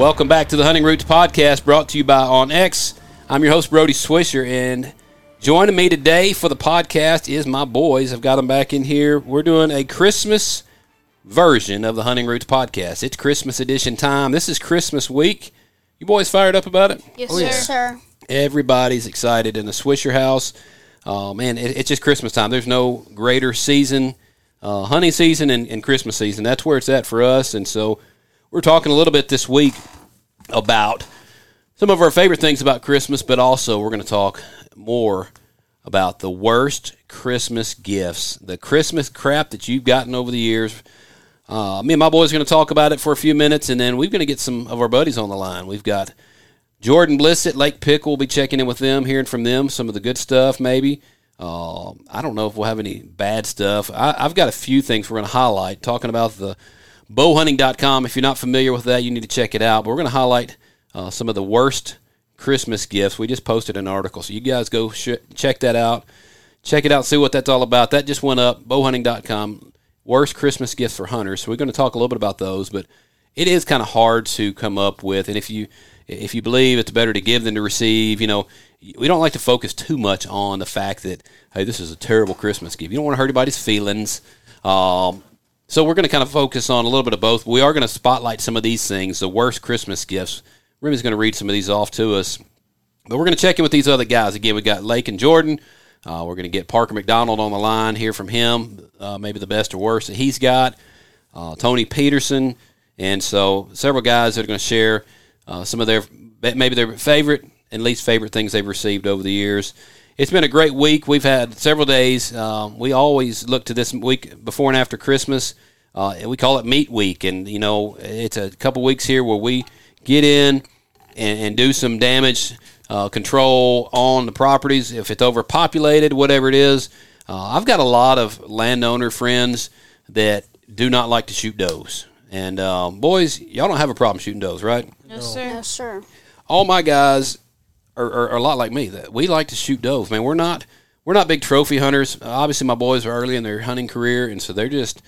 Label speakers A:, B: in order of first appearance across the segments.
A: Welcome back to the Hunting Roots Podcast brought to you by OnX. I'm your host, Brody Swisher, and joining me today for the podcast is my boys. I've got them back in here. We're doing a Christmas version of the Hunting Roots Podcast. It's Christmas edition time. This is Christmas week. You boys fired up about it?
B: Yes,
C: Oh,
B: sir.
C: yeah.
D: Sir.
A: Everybody's excited in the Swisher house. Uh, man, it, it's just Christmas time. There's no greater season, uh, hunting season and, and Christmas season. That's where it's at for us. And so we're talking a little bit this week about some of our favorite things about Christmas, but also we're going to talk more about the worst Christmas gifts, the Christmas crap that you've gotten over the years. Uh, me and my boys are going to talk about it for a few minutes, and then we're going to get some of our buddies on the line. We've got Jordan Bliss at Lake Pick. We'll be checking in with them, hearing from them some of the good stuff, maybe. Uh, I don't know if we'll have any bad stuff. I, I've got a few things we're going to highlight, talking about the bowhunting.com. If you're not familiar with that, you need to check it out. But we're going to highlight uh, some of the worst Christmas gifts. We just posted an article, so you guys go sh- check that out. Check it out, see what that's all about. That just went up, bowhunting.com. Worst Christmas gifts for hunters. So we're going to talk a little bit about those, but it is kind of hard to come up with. And if you if you believe it's better to give than to receive, you know, we don't like to focus too much on the fact that hey, this is a terrible Christmas gift. You don't want to hurt anybody's feelings. Um, so we're going to kind of focus on a little bit of both. We are going to spotlight some of these things, the worst Christmas gifts. Remy's going to read some of these off to us. But we're going to check in with these other guys. Again, we got Lake and Jordan. Uh, we're going to get Parker McDonald on the line, hear from him, uh, maybe the best or worst that he's got. Uh, Tony Peterson. And so several guys that are going to share uh, some of their, maybe their favorite and least favorite things they've received over the years. It's been a great week. We've had several days. Um, we always look to this week before and after Christmas. Uh, and we call it Meat Week. And, you know, it's a couple weeks here where we get in and, and do some damage uh, control on the properties. If it's overpopulated, whatever it is, uh, I've got a lot of landowner friends that do not like to shoot does. And um, boys, y'all don't have a problem shooting does, right?
B: No, sir.
D: Yes, sir.
A: All my guys are, are, are a lot like me. That we like to shoot does. Man, we're not we're not big trophy hunters. Obviously, my boys are early in their hunting career, and so they're just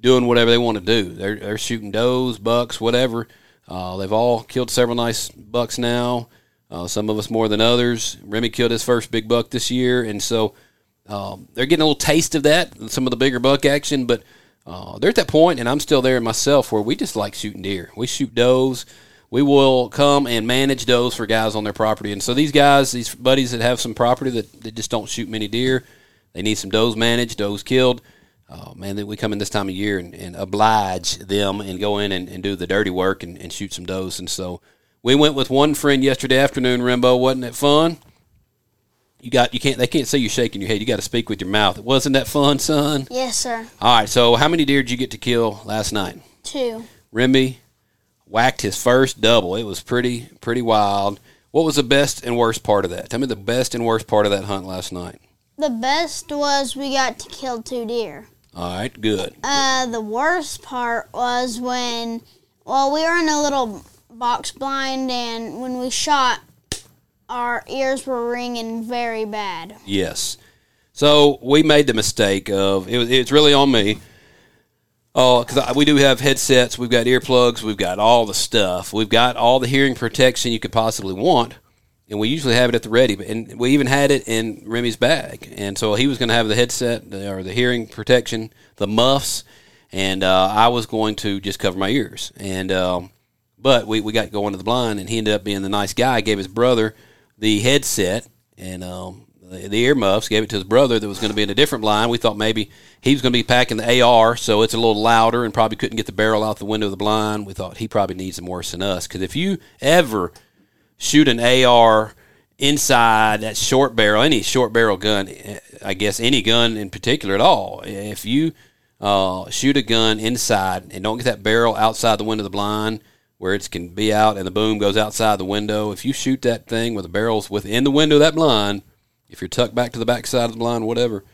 A: doing whatever they want to do. They're they're shooting does, bucks, whatever. Uh, they've all killed several nice bucks now. Uh, some of us more than others. Remy killed his first big buck this year, and so um, they're getting a little taste of that, some of the bigger buck action. But uh, they're at that point, and I'm still there myself, where we just like shooting deer. We shoot does. We will come and manage does for guys on their property. And so these guys, these buddies that have some property that, that just don't shoot many deer, they need some does managed, does killed. Oh man, then we come in this time of year and, and oblige them and go in and, and do the dirty work and, and shoot some does. And so we went with one friend yesterday afternoon, Rimbo. Wasn't it fun? You got you can't they can't see you shaking your head. You got to speak with your mouth. Wasn't that fun, son?
D: Yes, sir.
A: All right. So how many deer did you get to kill last night?
D: Two.
A: Remy whacked his first double. It was pretty pretty wild. What was the best and worst part of that? Tell me the best and worst part of that hunt last night.
D: The best was we got to kill two deer.
A: All right, good.
D: Uh, the worst part was when, well, we were in a little box blind, and when we shot, our ears were ringing very bad.
A: Yes. So we made the mistake of it was it's really on me. Oh, because we do have headsets, we've got earplugs, we've got all the stuff, we've got all the hearing protection you could possibly want, and we usually have it at the ready. And we even had it in Remy's bag, and so he was going to have the headset or the hearing protection, the muffs, and uh, I was going to just cover my ears. And um, but we, we got going to the blind, and he ended up being the nice guy. Gave his brother the headset and um, the, earmuffs. Gave it to his brother that was going to be in a different blind. We thought maybe he was going to be packing the AR, so it's a little louder, and probably couldn't get the barrel out the window of the blind. We thought he probably needs them worse than us because if you ever shoot an AR inside that short barrel, any short barrel gun, I guess any gun in particular at all, if you uh, shoot a gun inside and don't get that barrel outside the window of the blind where it can be out and the boom goes outside the window, if you shoot that thing with the barrels within the window of that blind, if you're tucked back to the back side of the blind, whatever,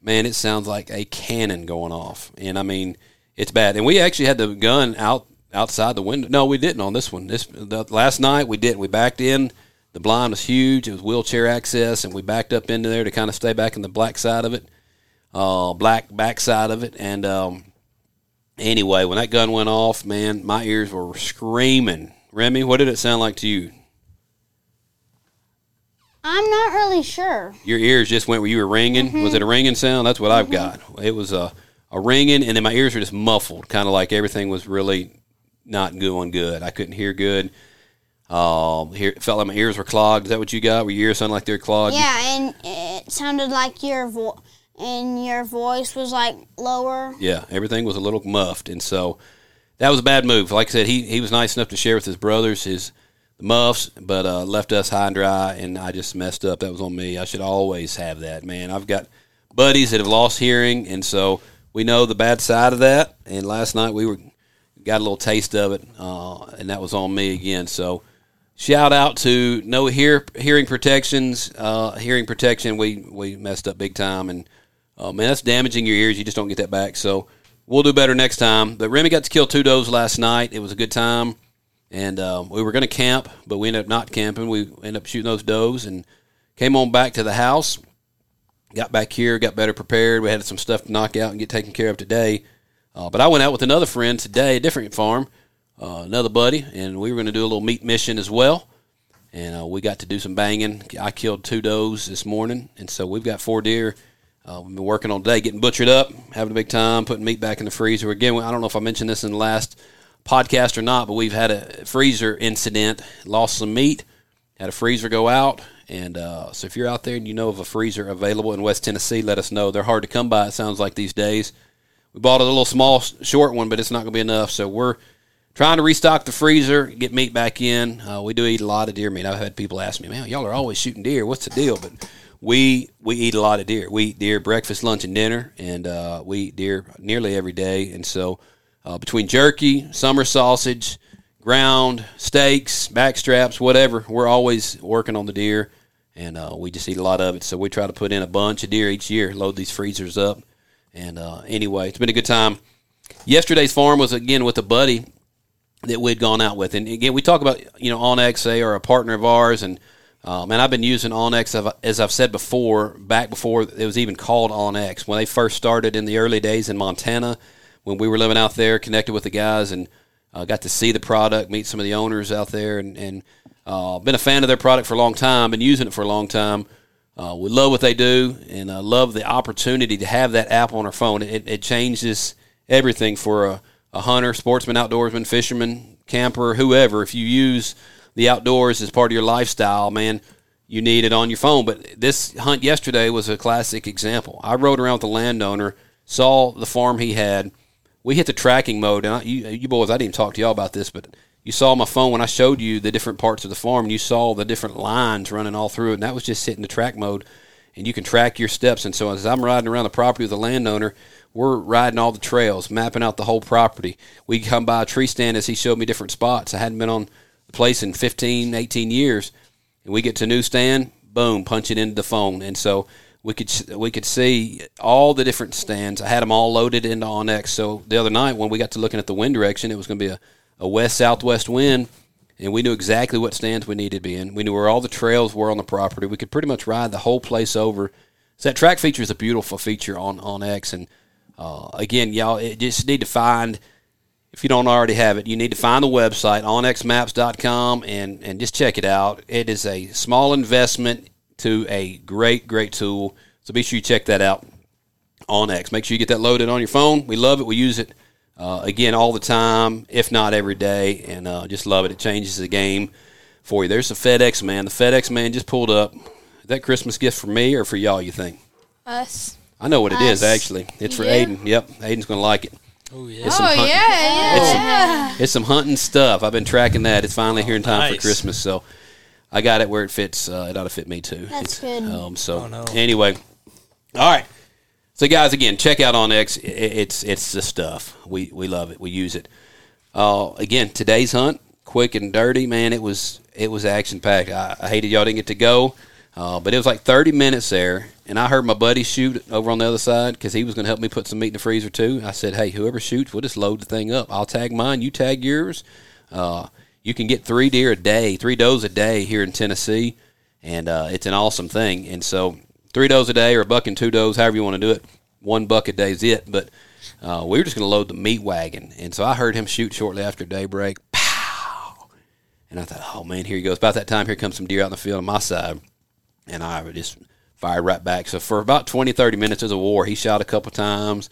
A: man, it sounds like a cannon going off. And I mean, it's bad. And we actually had the gun out outside the window. No, we didn't on this one. This the, last night we didn't. We backed in. The blind was huge. It was wheelchair access, and we backed up into there to kind of stay back in the black side of it, uh, black back side of it. And um, anyway, when that gun went off, man, my ears were screaming Remy, what did it sound like to you?
D: I'm not really sure.
A: Your ears just went where you were ringing. Was it a ringing sound? That's what I've got. It was a, a ringing, and then my ears were just muffled, kind of like everything was really not going good. I couldn't hear good. Um, here, it felt like my ears were clogged. Is that what you got? Were your ears sound like they're clogged?
D: Yeah, and it sounded like your vo- and your voice was like lower.
A: Yeah, everything was a little muffed, and so that was a bad move. Like I said, he he was nice enough to share with his brothers his muffs, but uh, left us high and dry, and I just messed up. That was on me. I should always have that, man. I've got buddies that have lost hearing, and so we know the bad side of that. And last night we were got a little taste of it, uh, and that was on me again. So shout out to no hear hearing protections, uh, hearing protection. We we messed up big time, and uh, man, that's damaging your ears. You just don't get that back. So we'll do better next time. But Remy got to kill two does last night. It was a good time, and um, we were going to camp, but we ended up not camping. We ended up shooting those does and came on back to the house. Got back here, got better prepared. We had some stuff to knock out and get taken care of today. Uh, but I went out with another friend today, a different farm, uh, another buddy, and we were going to do a little meat mission as well. And uh, we got to do some banging. I killed two does this morning, and so we've got four deer. Uh, we've been working all day, getting butchered up, having a big time, putting meat back in the freezer. Again, I don't know if I mentioned this in the last podcast or not, but we've had a freezer incident, lost some meat, had a freezer go out. And uh, so if you're out there and you know of a freezer available in West Tennessee, let us know. They're hard to come by, it sounds like these days. We bought a little small, short one, but it's not going to be enough. So we're trying to restock the freezer, get meat back in. Uh, we do eat a lot of deer meat. I've had people ask me, man, y'all are always shooting deer. What's the deal? But we we eat a lot of deer. We eat deer breakfast, lunch, and dinner, and uh, we eat deer nearly every day. And so uh, between jerky, summer sausage, ground steaks, backstraps, whatever, we're always working on the deer, and uh, we just eat a lot of it. So we try to put in a bunch of deer each year, load these freezers up. And uh, anyway, it's been a good time. Yesterday's farm was again with a buddy that we'd gone out with. And again, we talk about, you know, OnX, they are a partner of ours. And, um, and I've been using OnX, as I've said before, back before it was even called OnX. When they first started in the early days in Montana, when we were living out there, connected with the guys and uh, got to see the product, meet some of the owners out there, and, and uh, been a fan of their product for a long time, been using it for a long time. Uh, we love what they do and uh, love the opportunity to have that app on our phone. It, it changes everything for a, a hunter, sportsman, outdoorsman, fisherman, camper, whoever. If you use the outdoors as part of your lifestyle, man, you need it on your phone. But this hunt yesterday was a classic example. I rode around with the landowner, saw the farm he had. We hit the tracking mode, and I, you, you boys, I didn't even talk to y'all about this, but you saw my phone when I showed you the different parts of the farm, and you saw the different lines running all through it, and that was just hitting the track mode, and you can track your steps. And so as I'm riding around the property with the landowner, we're riding all the trails, mapping out the whole property. We come by a tree stand as he showed me different spots. I hadn't been on the place in 15, 18 years, and we get to new stand, boom, punch it into the phone, and so we could we could see all the different stands. I had them all loaded into OnX. So the other night when we got to looking at the wind direction, it was going to be a, a west southwest wind, and we knew exactly what stands we needed to be in. We knew where all the trails were on the property. We could pretty much ride the whole place over. So that track feature is a beautiful feature on OnX, and uh, again, y'all it just need to find if you don't already have it, you need to find the website onxmaps.com and and just check it out. It is a small investment to a great great tool. So be sure you check that out OnX. Make sure you get that loaded on your phone. We love it. We use it uh, again all the time, if not every day, and uh, just love it. It changes the game for you. There's the FedEx man. The FedEx man just pulled up. Is that Christmas gift for me or for y'all? You think?
B: Us.
A: I know what it is
D: Us.
A: actually. It's for
B: Yeah.
A: Aiden. Yep, Aiden's gonna like it.
C: Oh yeah.
A: It's some
B: Oh
A: hunt-
B: yeah, yeah,
A: It's-
B: yeah.
A: It's some hunting stuff. I've been tracking that. It's finally here in time for. Christmas, so I got it where it fits. Uh, it ought to fit me too.
D: That's
A: It's-
D: good.
A: Um, so
C: Oh, no.
A: anyway, all right. So guys, again, check out OnX. I- It's it's the stuff. We we love it. We use it. Uh, again, today's hunt, quick and dirty, man. It was it was action packed. I, I hated y'all didn't get to go, uh, but it was like thirty minutes there, and I heard my buddy shoot over on the other side because he was going to help me put some meat in the freezer too. I said, hey, whoever shoots, we'll just load the thing up. I'll tag mine, you tag yours. Uh, you can get three deer a day, three does a day here in Tennessee, and uh, it's an awesome thing. And so, three does a day or a buck and two does, however you want to do it. One buck a day is it, but uh, we were just going to load the meat wagon. And so I heard him shoot shortly after daybreak. Pow! And I thought, oh man, here he goes. About that time, here comes some deer out in the field on my side, and I just fired right back. So for about 20, 30 minutes of the war, he shot a couple times.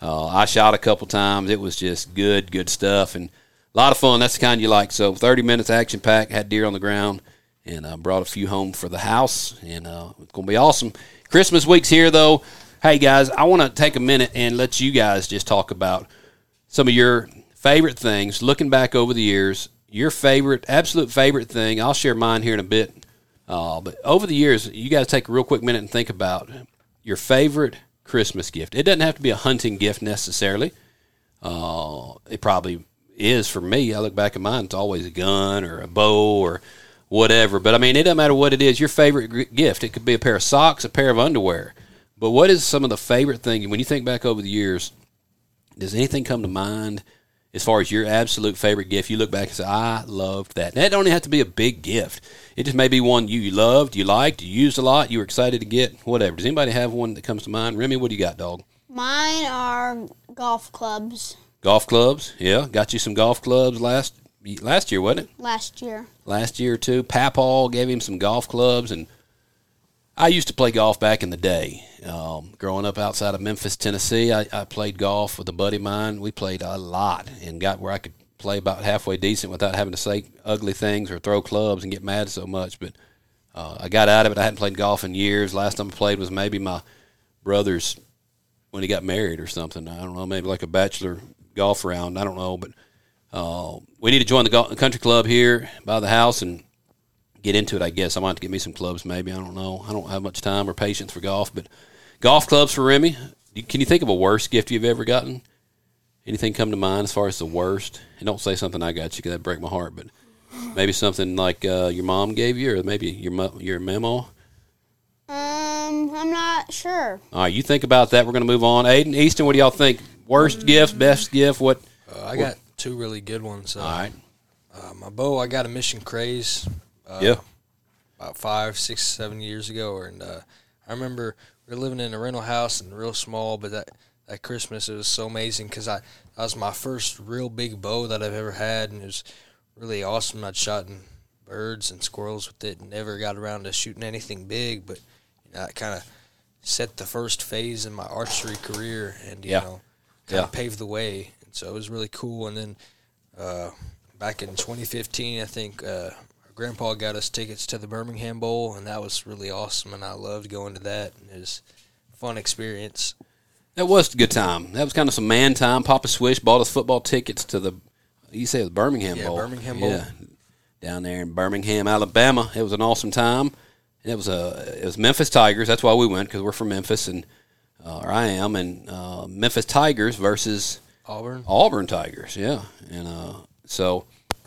A: Uh, I shot a couple times. It was just good, good stuff, and lot of fun. That's the kind you like. So 30 minutes action pack, had deer on the ground, and uh, brought a few home for the house, and uh, it's gonna be awesome. Christmas week's here though. Hey guys, I want to take a minute and let you guys just talk about some of your favorite things. Looking back over the years, your favorite, absolute favorite thing. I'll share mine here in a bit. Uh, but over the years, you guys take a real quick minute and think about your favorite Christmas gift. It doesn't have to be a hunting gift necessarily. Uh, it probably is for me. I look back at mine; it's always a gun or a bow or whatever. But I mean, it doesn't matter what it is. Your favorite gift. It could be a pair of socks, a pair of underwear. But what is some of the favorite thing when you think back over the years? Does anything come to mind as far as your absolute favorite gift? You look back and say, "I loved that." That don't have to be a big gift. It just may be one you loved, you liked, you used a lot, you were excited to get, whatever. Does anybody have one that comes to mind? Remy, what do you got, dog?
D: Mine are golf clubs
A: Golf clubs, yeah. Got you some golf clubs last last year, wasn't it?
D: last year.
A: Last year or two. Papal gave him some golf clubs, and I used to play golf back in the day. Um, growing up outside of Memphis, Tennessee, I, I played golf with a buddy of mine. We played a lot and got where I could play about halfway decent without having to say ugly things or throw clubs and get mad so much. But uh, I got out of it. I hadn't played golf in years. Last time I played was maybe my brother's when he got married or something. I don't know, maybe like a bachelor golf round. I don't know, but uh, we need to join the country club here by the house and get into it. I guess I might have to get me some clubs. Maybe I don't know. I don't have much time or patience for golf, but golf clubs for Remy. Can you think of a worst gift you've ever gotten? Anything come to mind as far as the worst? And don't say something I got you because that break my heart. But maybe something like uh, your mom gave you, or maybe your your memo.
D: Um, I'm not sure.
A: All right, you think about that. We're going to move on. Aiden, Easton, what do y'all think? Worst gift, best gift? What?
B: Uh, I got two really good ones. Uh,
A: All right.
B: uh, my bow, I got a Mission Craze. Uh,
A: Yeah.
B: About five, six, seven years ago, and uh, I remember we were living in a rental house and real small, but that that Christmas it was so amazing because I that was my first real big bow that I've ever had, and it was really awesome. I'd shot in birds and squirrels with it, and never got around to shooting anything big, but you know, that kind of set the first phase in my archery career, and you
A: Yeah.
B: know, kind
A: Yeah.
B: of paved the way. And so it was really cool. And then uh, back in 2015, I think uh, our grandpa got us tickets to the Birmingham Bowl, and that was really awesome. And I loved going to that. And it was a fun experience.
A: That was a good time. That was kind of some man time. Papa Swish bought us football tickets to the, you say the Birmingham
B: Yeah,
A: Bowl.
B: Birmingham Bowl.
A: Yeah, down there in Birmingham, Alabama. It was an awesome time. It was a it was Memphis Tigers. That's why we went because we're from Memphis and uh, or I am and uh, Memphis Tigers versus
B: Auburn.
A: Auburn Tigers. Yeah, and uh, so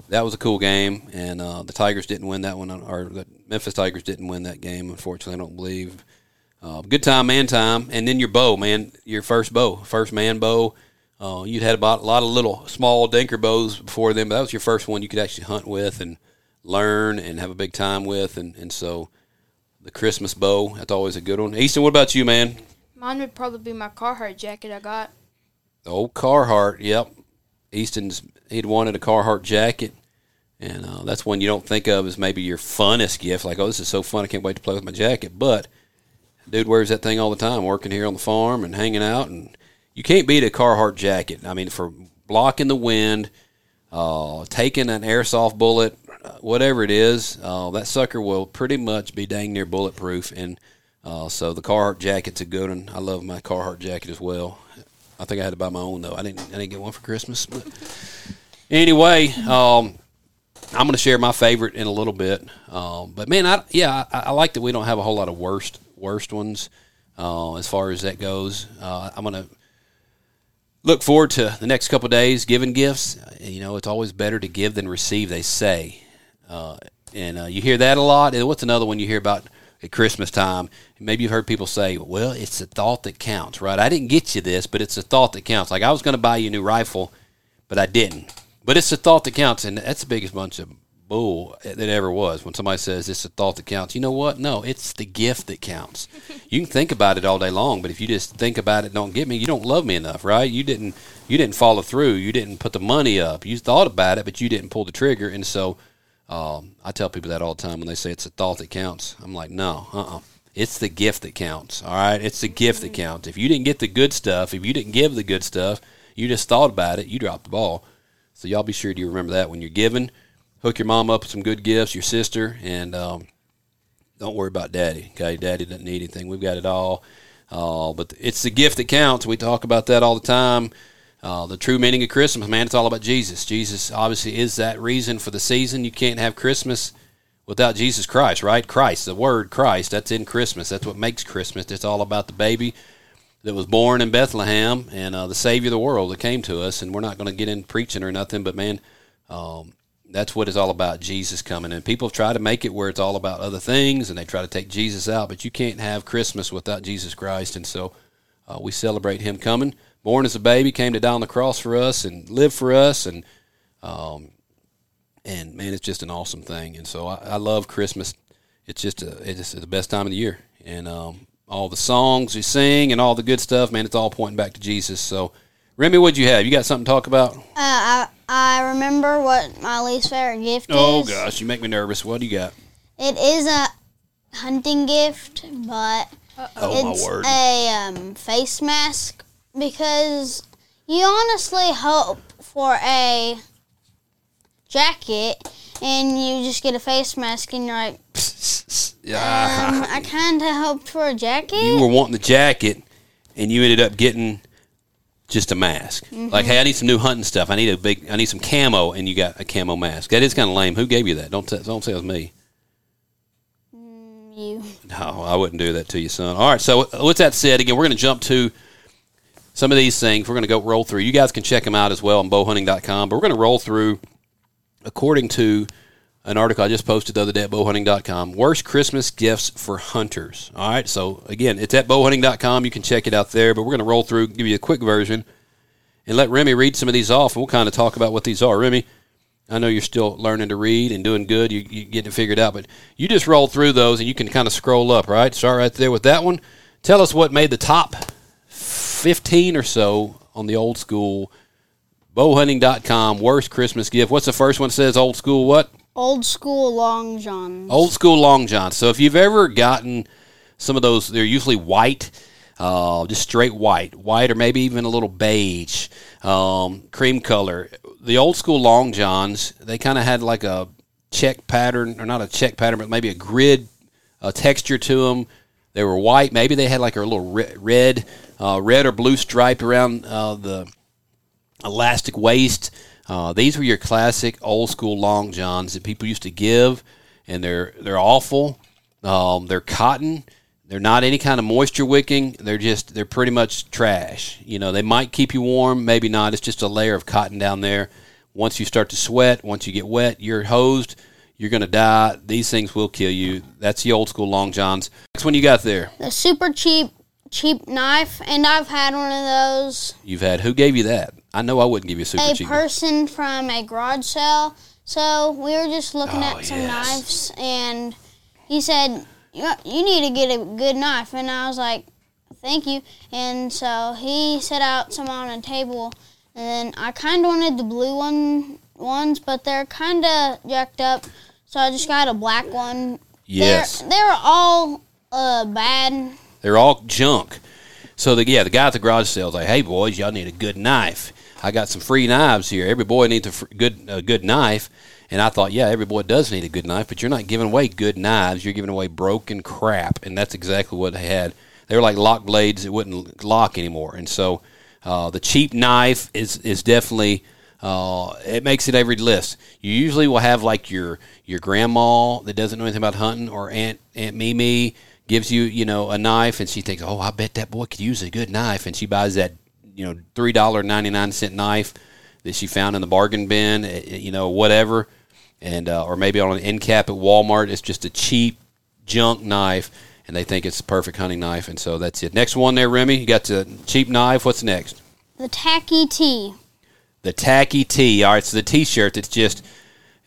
A: that was a cool game. And uh, the Tigers didn't win that one, or the Memphis Tigers didn't win that game. Unfortunately, I don't believe. Uh, good time, man time, and then your bow, man, your first bow, first man bow. Uh, you'd had about a lot of little small dinker bows before then, but that was your first one you could actually hunt with and learn and have a big time with, and, and so the Christmas bow that's always a good one. Easton, what about you, man?
C: Mine would probably be my Carhartt jacket I got.
A: The old Carhartt, yep. Easton's he'd wanted a Carhartt jacket, and uh, that's one you don't think of as maybe your funnest gift. Like, oh, this is so fun! I can't wait to play with my jacket. But dude wears that thing all the time, working here on the farm and hanging out, and you can't beat a Carhartt jacket. I mean, for blocking the wind, uh, taking an airsoft bullet, whatever it is, uh, that sucker will pretty much be dang near bulletproof. And uh, so the Carhartt jacket's a good one. I love my Carhartt jacket as well. I think I had to buy my own though. I didn't. I didn't get one for Christmas. But anyway, um, I'm going to share my favorite in a little bit. Um, but man, I yeah, I, I like that we don't have a whole lot of worst worst ones uh, as far as that goes. Uh, I'm going to look forward to the next couple days giving gifts. You know, it's always better to give than receive. They say, uh, and uh, you hear that a lot. And what's another one you hear about at Christmas time? Maybe you've heard people say, "Well, it's the thought that counts." Right? I didn't get you this, but it's the thought that counts. Like I was going to buy you a new rifle, but I didn't. But it's the thought that counts, and that's the biggest bunch of bull that ever was. When somebody says it's the thought that counts, you know what? No, it's the gift that counts. you can think about it all day long, but if you just think about it, don't get me, you don't love me enough, right? You didn't, you didn't follow through. You didn't put the money up. You thought about it, but you didn't pull the trigger, and so. Um, I tell people that all the time when they say it's a thought that counts. I'm like, no, uh, uh it's the gift that counts. All right, it's the gift that counts. If you didn't get the good stuff, if you didn't give the good stuff, you just thought about it, you dropped the ball. So y'all be sure to remember that when you're giving. Hook your mom up with some good gifts, your sister, and um, don't worry about daddy. Okay, daddy doesn't need anything. We've got it all. Uh, but it's the gift that counts. We talk about that all the time. Uh, the true meaning of Christmas, man, it's all about Jesus. Jesus obviously is that reason for the season. You can't have Christmas without Jesus Christ, right? Christ, the word Christ, that's in Christmas. That's what makes Christmas. It's all about the baby that was born in Bethlehem and uh, the Savior of the world that came to us. And we're not going to get in preaching or nothing, but man, um, that's what it's all about Jesus coming. And people try to make it where it's all about other things and they try to take Jesus out, but you can't have Christmas without Jesus Christ. And so uh, we celebrate Him coming. Born as a baby, came to die on the cross for us and live for us. And um, and man, it's just an awesome thing. And so I, I love Christmas. It's just a, it's the best time of the year, and um, all the songs we sing and all the good stuff, man, it's all pointing back to Jesus. So, Remy, what'd you have? You got something to talk about? Uh,
D: I I remember what my least favorite gift
A: oh,
D: is.
A: Oh gosh, you make me nervous. What do you got?
D: It is a hunting gift, but
A: oh,
D: it's
A: word.
D: a um, face mask because you honestly hope for a jacket and you just get a face mask and you're like,
A: yeah.
D: Um, I kind of hoped for a jacket.
A: You were wanting the jacket, and you ended up getting just a mask.
D: Mm-hmm.
A: Like, hey, I need some new hunting stuff. I need a big. I need some camo, and you got a camo mask. That is kind of lame. Who gave you that? Don't t- don't say it was me.
D: Mm, you.
A: No, I wouldn't do that to you, son. All right. So with that said, again, we're going to jump to some of these things. We're going to go roll through. You guys can check them out as well on bowhunting.com. But we're going to roll through according to an article I just posted the other day at bowhunting.com. Worst Christmas gifts for hunters. All right, so again, it's at bowhunting.com. You can check it out there, but we're going to roll through, give you a quick version, and let Remy read some of these off, and we'll kind of talk about what these are. Remy, I know you're still learning to read and doing good. You, you getting it figured out, but you just roll through those, and you can kind of scroll up, right? Start right there with that one. Tell us what made the top 15 or so on the old school bowhunting.com worst Christmas gift. What's the first one? It says old school what?
D: Old school long johns.
A: Old school long johns. So if you've ever gotten some of those, they're usually white, uh, just straight white, white or maybe even a little beige, um, cream color. The old school long johns, they kind of had like a check pattern, or not a check pattern, but maybe a grid uh, texture to them. They were white. Maybe they had like a little red, uh, red or blue stripe around uh, the elastic waist. Uh, these were your classic old school long johns that people used to give, and they're they're awful. Um, they're cotton. They're not any kind of moisture wicking. They're just they're pretty much trash. You know, they might keep you warm, maybe not. It's just a layer of cotton down there. Once you start to sweat, once you get wet, you're hosed. You're gonna die. These things will kill you. That's the old school long johns. Next one you got there.
D: The super cheap cheap knife, and I've had one of those.
A: You've had who gave you that? I know I wouldn't give you a super
D: a
A: cheap.
D: A person from a garage sale. So we were just looking
A: Oh,
D: at some
A: yes.
D: knives, and he said, you, "You need to get a good knife." And I was like, "Thank you." And so he set out some on a table, and then I kind of wanted the blue one ones, but they're kind of jacked up, so I just got a black one.
A: Yes.
D: they're, they're all uh, bad.
A: They're all junk. So the yeah, the guy at the garage sale sale's like, "Hey boys, y'all need a good knife. I got some free knives here. Every boy needs a fr- good a good knife." And I thought, yeah, every boy does need a good knife, but you're not giving away good knives. You're giving away broken crap, and that's exactly what they had. They were like lock blades that wouldn't lock anymore. And so, uh, the cheap knife is is definitely uh, it makes it every list. You usually will have like your your grandma that doesn't know anything about hunting, or Aunt Aunt Mimi gives you you know a knife, and she thinks, oh, I bet that boy could use a good knife, and she buys that you know three dollar ninety nine cent knife that she found in the bargain bin, eh, eh, you know whatever, and uh, or maybe on an end cap at Walmart. It's just a cheap junk knife. And they think it's the perfect hunting knife, and so that's it. Next one there, Remy. You got the cheap knife. What's next?
D: The tacky T.
A: the tacky tee. All right, so the t-shirt that's just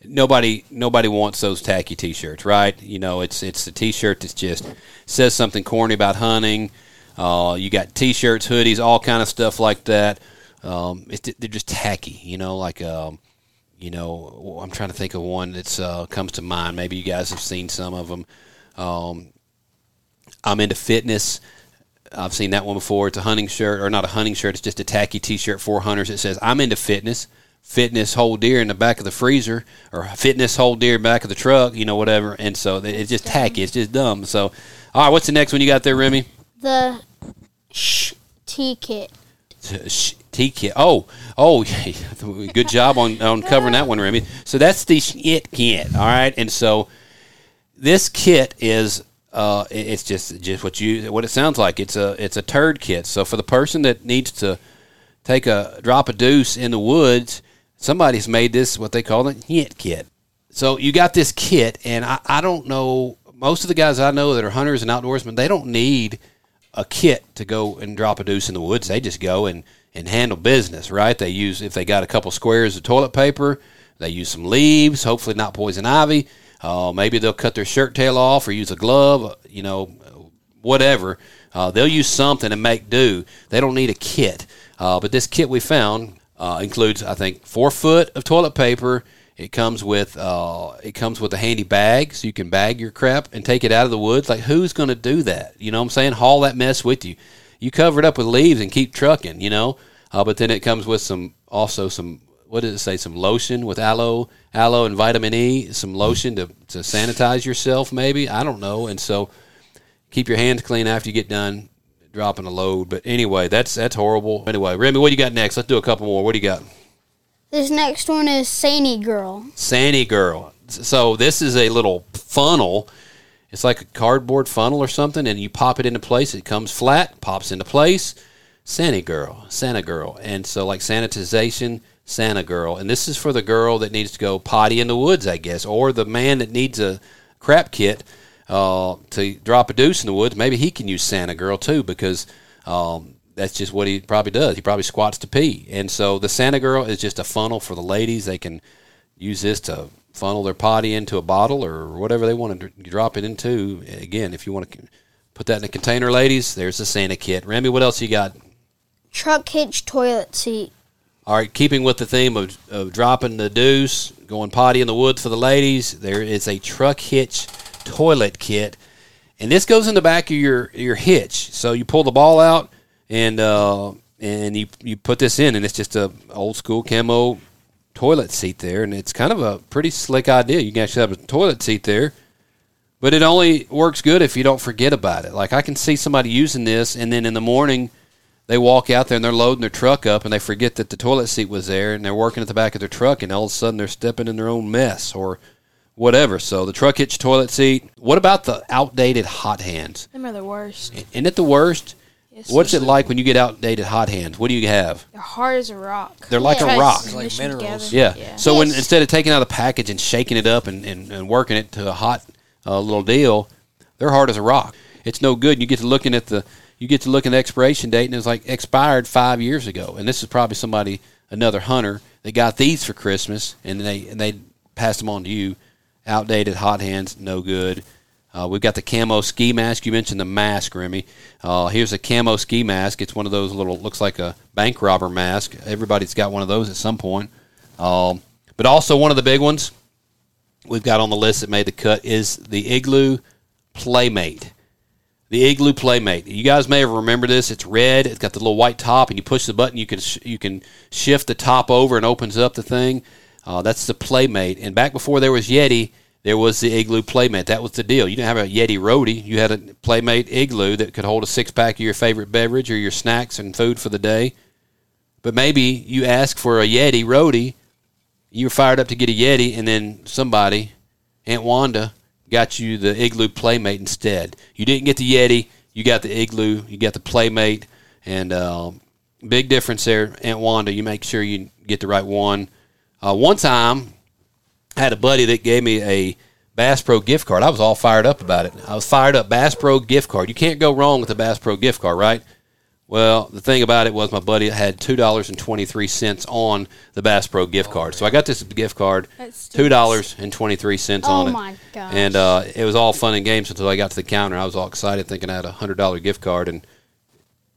A: nobody nobody wants those tacky t-shirts, right? You know, it's it's the t-shirt that's just says something corny about hunting. Uh, you got t-shirts, hoodies, all kind of stuff like that. Um, it's, they're just tacky, you know, like um, you know, I'm trying to think of one that's uh, comes to mind. Maybe you guys have seen some of them. Um, I'm into fitness. I've seen that one before. It's a hunting shirt, or not a hunting shirt. It's just a tacky T-shirt for hunters. It says, "I'm into fitness." Fitness hold deer in the back of the freezer, or fitness hold deer back of the truck. You know, whatever. And so it's just tacky. It's just dumb. So, all right, what's the next one you got there, Remy?
D: The sh tea kit.
A: Tea kit. Oh, oh, good job on, on covering that one, Remy. So that's the it kit. All right, and so this kit is uh, it- it's just just what you what it sounds like. It's a it's a turd kit. So for the person that needs to take a drop a deuce in the woods, somebody's made this what they call the hit kit. So you got this kit, and I, I don't know most of the guys I know that are hunters and outdoorsmen. They don't need a kit to go and drop a deuce in the woods. They just go and, and handle business, right? They use if they got a couple squares of toilet paper, they use some leaves, hopefully not poison ivy. Uh, maybe they'll cut their shirt tail off or use a glove, you know, whatever. Uh, they'll use something and make do. They don't need a kit. Uh, but this kit we found uh, includes, I think, four foot of toilet paper. It comes with uh, it comes with a handy bag, so you can bag your crap and take it out of the woods. Like who's going to do that? You know what I'm saying? Haul that mess with you. You cover it up with leaves and keep trucking. You know. Uh, but then it comes with some also some what does it say? Some lotion with aloe, aloe and vitamin E. Some lotion to to sanitize yourself, maybe. I don't know. And so keep your hands clean after you get done dropping a load. But anyway, that's that's horrible. Anyway, Remy, what do you got next? Let's do a couple more. What do you got?
D: This next one is Sandy Girl.
A: Sandy Girl. So this is a little funnel. It's like a cardboard funnel or something, and you pop it into place. It comes flat, pops into place. Santa Girl, Santa Girl, and so like sanitization, Santa Girl, and this is for the girl that needs to go potty in the woods, I guess, or the man that needs a crap kit uh, to drop a deuce in the woods. Maybe he can use Santa Girl too, because um, that's just what he probably does. He probably squats to pee, and so the Santa Girl is just a funnel for the ladies. They can use this to funnel their potty into a bottle or whatever they want to drop it into. Again, if you want to put that in a container, ladies, there's the Santa kit. Remy, what else you got?
D: Truck hitch toilet seat.
A: All right, keeping with the theme of, of dropping the deuce, going potty in the woods for the ladies, there is a truck hitch toilet kit, and this goes in the back of your your hitch. So you pull the ball out, and uh, and you you put this in, and it's just a old school camo toilet seat there, and it's kind of a pretty slick idea. You can actually have a toilet seat there, but it only works good if you don't forget about it. Like I can see somebody using this, and then in the morning they walk out there and they're loading their truck up and they forget that the toilet seat was there and they're working at the back of their truck and all of a sudden they're stepping in their own mess or whatever. So the truck hitch toilet seat. What about the outdated hot hands?
C: Them are the worst.
A: Isn't it the worst?
C: Yes,
A: What's it like when you get outdated hot hands? What do you have?
C: They're hard as a rock.
A: They're like
D: Yeah.
A: a rock.
C: Tries to
B: Like minerals.
C: together.
A: Yeah. So when instead of taking out the package and shaking it up and, and, and working it to a hot uh, little deal, they're hard as a rock. It's no good. You get to looking at the you get to look at the expiration date and it's like expired five years ago. And this is probably somebody another hunter that got these for Christmas and they and they passed them on to you. Outdated hot hands, no good. Uh, we've got the camo ski mask. You mentioned the mask, Remy. Uh, here's a camo ski mask. It's one of those little, looks like a bank robber mask. Everybody's got one of those at some point. Um, but also one of the big ones we've got on the list that made the cut is the Igloo Playmate. The Igloo Playmate. You guys may have remembered this. It's red. It's got the little white top, and you push the button. You can sh- you can shift the top over and opens up the thing. Uh, that's the Playmate. And back before there was Yeti, there was the Igloo Playmate. That was the deal. You didn't have a Yeti Roadie. You had a Playmate Igloo that could hold a six pack of your favorite beverage or your snacks and food for the day. But maybe you ask for a Yeti Roadie. You were fired up to get a Yeti, and then somebody, Aunt Wanda, got you the Igloo Playmate instead. You didn't get the Yeti. You got the Igloo. You got the Playmate. And um, big difference there, Aunt Wanda. You make sure you get the right one. Uh, one time, I had a buddy that gave me a Bass Pro gift card. I was all fired up about it. I was fired up. Bass Pro gift card. You can't go wrong with a Bass Pro gift card, right? Well, the thing about it was my buddy had two dollars and twenty three cents on the Bass Pro gift card. So I got this gift card, two dollars and twenty three cents
D: Oh
A: on it.
D: my gosh.
A: And uh, it was all fun and games until I got to the counter. I was all excited, thinking I had a hundred dollar gift card, and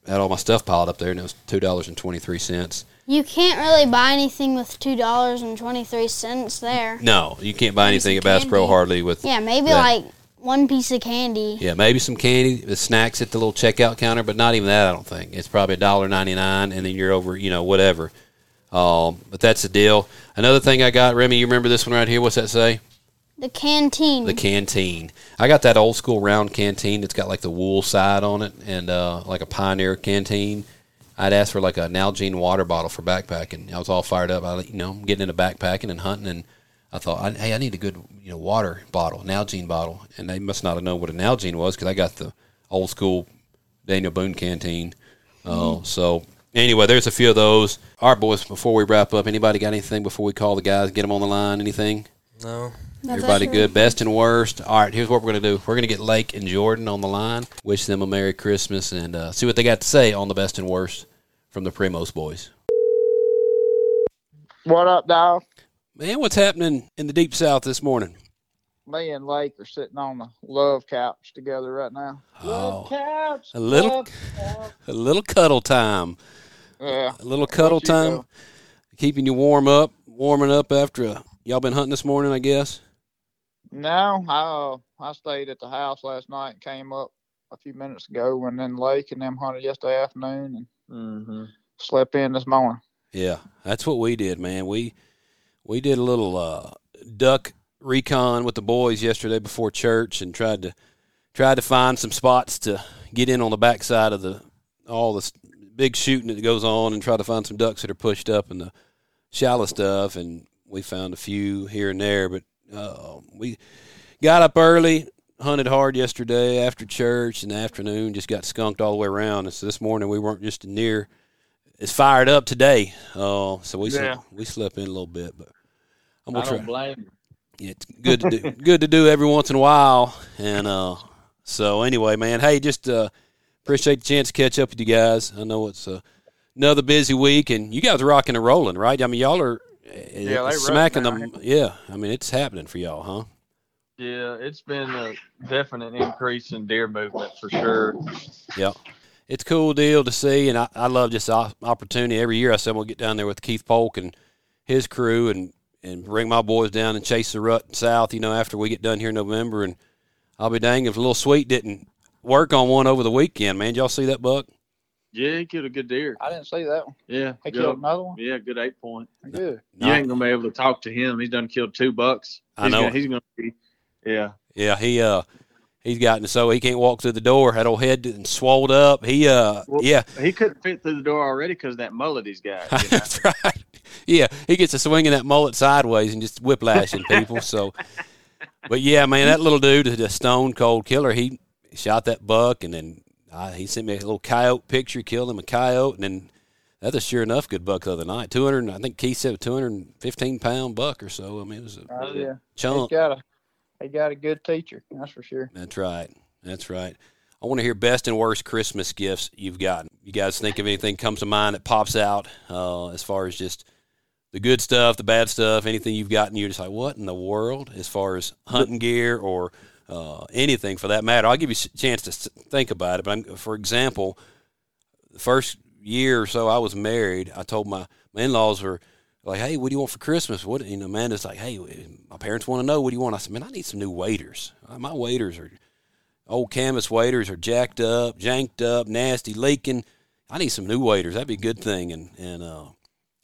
A: had all my stuff piled up there, and it was two dollars and twenty three cents.
D: You can't really buy anything with two dollars and twenty three cents there.
A: No, you can't buy anything at Bass Pro hardly with.
D: Yeah, maybe
A: That-
D: like one piece of candy.
A: Yeah, maybe some candy, the snacks at the little checkout counter, but not even that. I don't think it's probably a dollar ninety nine, and then you're over, you know, whatever. Um, but that's the deal. Another thing I got, Remy, you remember this one right here? What's that say?
D: The canteen.
A: The canteen. I got that old school round canteen that's got like the wool side on it and uh, like a Pioneer canteen. I'd asked for like a Nalgene water bottle for backpacking. I was all fired up. I, you know, I'm getting into backpacking and hunting, and I thought, I, hey, I need a good, you know, water bottle, Nalgene bottle. And they must not have known what a Nalgene was because I got the old school Daniel Boone canteen. Uh, So anyway, there's a few of those. All right, boys. Before we wrap up, anybody got anything before we call the guys? Get them on the line. Anything?
B: No.
A: Everybody good? Best and worst. All right, here's what we're going to do. We're going to get Lake and Jordan on the line, wish them a Merry Christmas, and uh, see what they got to say on the best and worst from the Primos boys.
E: What up, dog?
A: Man, what's happening in the Deep South this morning?
E: Me and Lake are sitting on the love couch together right now.
A: Oh,
E: couch.
A: a little,
E: couch.
A: a little cuddle time.
E: Yeah.
A: A little cuddle
E: What you
A: time,
E: do?
A: keeping you warm up, warming up after a, y'all been hunting this morning, I guess.
E: No, I uh, I stayed at the house last night and came up a few minutes ago, and then Lake and them hunted yesterday afternoon and slept in this morning.
A: Yeah, that's what we did, man. We we did a little uh, duck recon with the boys yesterday before church, and tried to tried to find some spots to get in on the backside of the all the big shooting that goes on, and try to find some ducks that are pushed up in the shallow stuff. And we found a few here and there, but uh, we got up early. Hunted hard yesterday after church in the afternoon. Just got skunked all the way around. And so this morning we weren't just near it's fired up today. Uh, so we
E: Yeah.
A: slept, we slept in a little bit, but I'm gonna
F: don't
A: try.
F: blame you.
A: Yeah, it's good to do. good to do every once in a while, and uh, so anyway, man. Hey, just uh, appreciate the chance to catch up with you guys. I know it's uh, another busy week, and you guys are rocking and rolling, right? I mean, y'all are uh,
E: Yeah,
A: smacking them. Yeah, I mean, it's happening for y'all, huh?
F: Yeah, it's been a definite increase in deer movement for sure.
A: Yeah. It's a cool deal to see, and I, I love op- opportunity. Every year I said we'll get down there with Keith Polk and his crew and, and bring my boys down and chase the rut south, you know, after we get done here in November. And I'll be dang if Little Sweet didn't work on one over the weekend, man. Did y'all see that buck?
F: Yeah, he killed a good deer.
E: I didn't see that one.
F: Yeah,
E: He
F: good-
E: killed another one.
F: Yeah, good eight point.
E: Good.
F: You ain't gonna be able to talk to him. He's done killed two bucks.
A: I
F: He's
A: know.
F: Gonna, he's gonna be. Yeah.
A: Yeah, he uh he's gotten so he can't walk through the door. Had old head and swelled up. He uh
F: Well,
A: yeah,
F: He couldn't fit through the door already because that mullet he's got. You know?
A: That's right. Yeah, he gets to swinging that mullet sideways and just whiplashing people. So, but yeah, man, that little dude is a stone cold killer. He shot that buck, and then uh, he sent me a little coyote picture. Killed him a coyote, and then that's a sure enough good buck the other night. Two hundred, I think Keith said two hundred and fifteen pound buck or so. I mean, it was a
E: Oh yeah.
A: Chunk.
E: got a he got a good teacher. That's for sure.
A: That's right. That's right. I want to hear best and worst Christmas gifts you've gotten. You guys think of anything comes to mind that pops out uh, as far as just the good stuff, the bad stuff, anything you've gotten, you're just like, what in the world? As far as hunting gear or uh, anything for that matter. I'll give you a chance to think about it. But I'm, for example, the first year or so I was married, I told my, my in-laws were like, "Hey, what do you want for Christmas?" What know, Amanda's like, "Hey, my parents want to know what do you want." I said, "Man, I need some new waders. Uh, My waders are old canvas waders are jacked up, janked up, nasty, leaking. I need some new waders. That'd be a good thing." And and uh,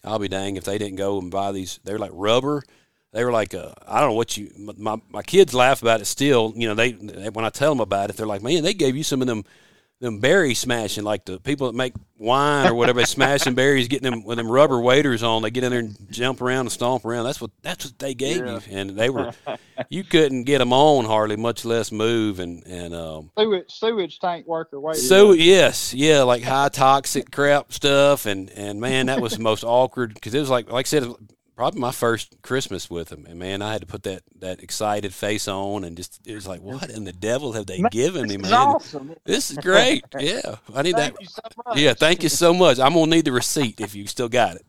A: I'll be dang if they didn't go and buy these. They're like rubber. They were like, uh, I don't know what you. My my kids laugh about it still. You know, they, they when I tell them about it, they're like, "Man, they gave you some of them." Them berry smashing, like the people that make wine or whatever, smashing berries, getting them with them rubber waders on. They get in there and jump around and stomp around. That's what that's what they gave you, and they were you couldn't get them on hardly, much less move. And and um,
E: Sewage sewage tank worker. Wait.
A: so yes, yeah, like high toxic crap stuff, and and man, that was the most awkward because it was like like I said, probably my first Christmas with him, and man, I had to put that that excited face on, and just it was like, what in the devil have they given me,
E: This is
A: man?
E: awesome.
A: This is great. Yeah, I need that.
E: Thank you so.
A: Yeah, thank you so much. I'm gonna need the receipt if you still got it.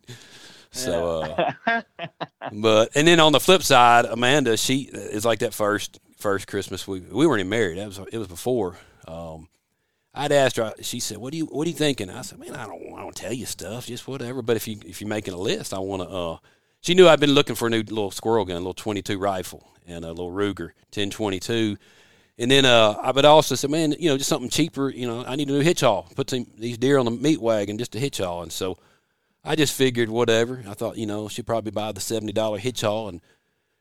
A: So, uh, but and then on the flip side, Amanda, she is like that first first Christmas we we weren't even married. That was it was before. Um, I'd asked her. She said, "What do you What are you thinking?" I said, "Man, I don't I don't tell you stuff, just whatever. But if you if you're making a list, I want to." Uh, she knew I'd been looking for a new little squirrel gun, a little 22 rifle, and a little Ruger 1022. And then uh, I would also say, man, you know, just something cheaper. You know, I need a new hitch haul. Put some, these deer on the meat wagon just a hitch haul. And so I just figured whatever. I thought, you know, she'd probably buy the seventy dollar hitch haul. And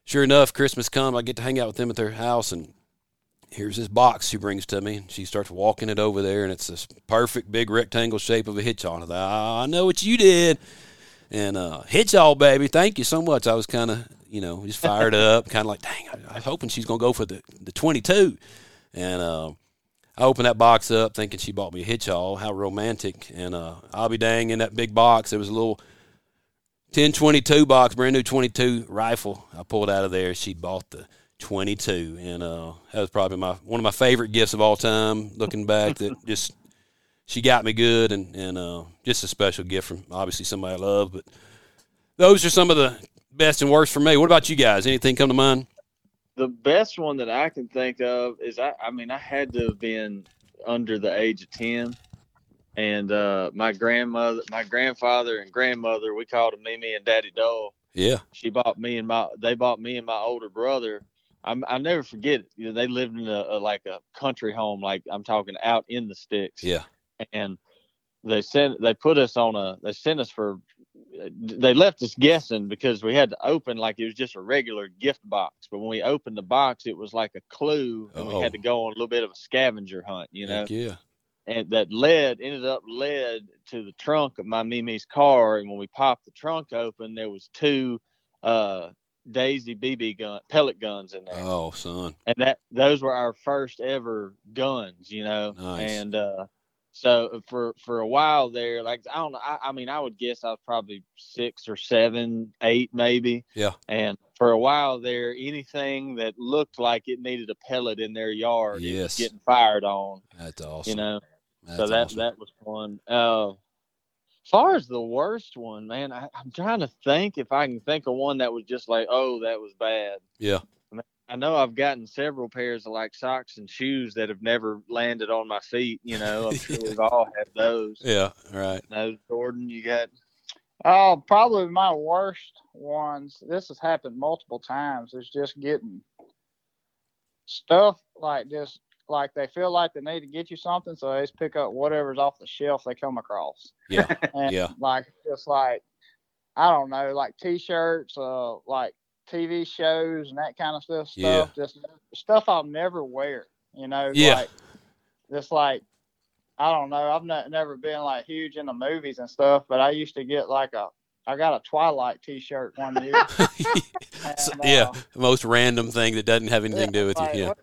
A: sure enough, Christmas come, I get to hang out with them at their house, and here's this box she brings to me. And she starts walking it over there, and it's this perfect big rectangle shape of a hitch haul. I thought, I know what you did. And uh, hitch haul, baby, thank you so much. I was kind of you know, just fired up, kind of like, dang, I, I, was hoping she's going to go for the, the 22. And uh, I opened that box up thinking she bought me a hitch haul. How romantic. And uh, I'll be dang, in that big box, there was a little 1022 box, brand new 22 rifle. I pulled out of there. She bought the 22. And uh, that was probably my one of my favorite gifts of all time, looking back, that just she got me good and, and uh, just a special gift from obviously somebody I love. But those are some of the best and worst for me. What about you guys? Anything come to mind?
F: The best one that I can think of is I, I mean, I had to have been under the age of 10. And uh, my grandmother, my grandfather and grandmother, we called them Mimi and Daddy Doll.
A: Yeah.
F: She bought me and my, they bought me and my older brother. I'm, I never forget it. You know, they lived in a, a like a country home, like I'm talking out in the sticks.
A: Yeah.
F: And they sent, they put us on a, they sent us for they left us guessing because we had to open like it was just a regular gift box. But when we opened the box, it was like a clue, and Uh-oh. we had to go on a little bit of a scavenger hunt, you know.
A: Heck yeah.
F: And that led ended up led to the trunk of my Mimi's car. And when we popped the trunk open, there was two uh, Daisy BB gun pellet guns in there.
A: Oh, son!
F: And that those were our first ever guns, you know.
A: Nice.
F: And uh, so uh, for for a while there, like I don't know, I, I, mean, I would guess I was probably six or seven, eight maybe.
A: Yeah.
F: And for a while there, anything that looked like it needed a pellet in their yard,
A: yes,
F: getting fired on.
A: That's awesome.
F: You know,
A: That's
F: so that
A: awesome.
F: that was fun. Uh, as far as the worst one, man, I, I'm trying to think if I can think of one that was just like, oh, that was bad.
A: Yeah.
F: I know I've gotten several pairs of like socks and shoes that have never landed on my feet. You know, I'm sure we've all had those.
A: Yeah, right.
F: Those Jordan, you got?
E: Oh, probably my worst ones. This has happened multiple times. Is just getting stuff like just like they feel like they need to get you something, so they just pick up whatever's off the shelf they come across.
A: Yeah,
E: and
A: yeah.
E: Like just like I don't know, like t-shirts, uh, like TV shows and that kind of stuff. Stuff
A: Yeah.
E: just stuff I'll never wear. You know,
A: Yeah.
E: like just like I don't know. I've not, never been like huge into movies and stuff, but I used to get like a I got a Twilight T-shirt one year. And,
A: yeah,
E: uh,
A: most random thing that doesn't have anything to do with
E: like,
A: you. Yeah,
E: what-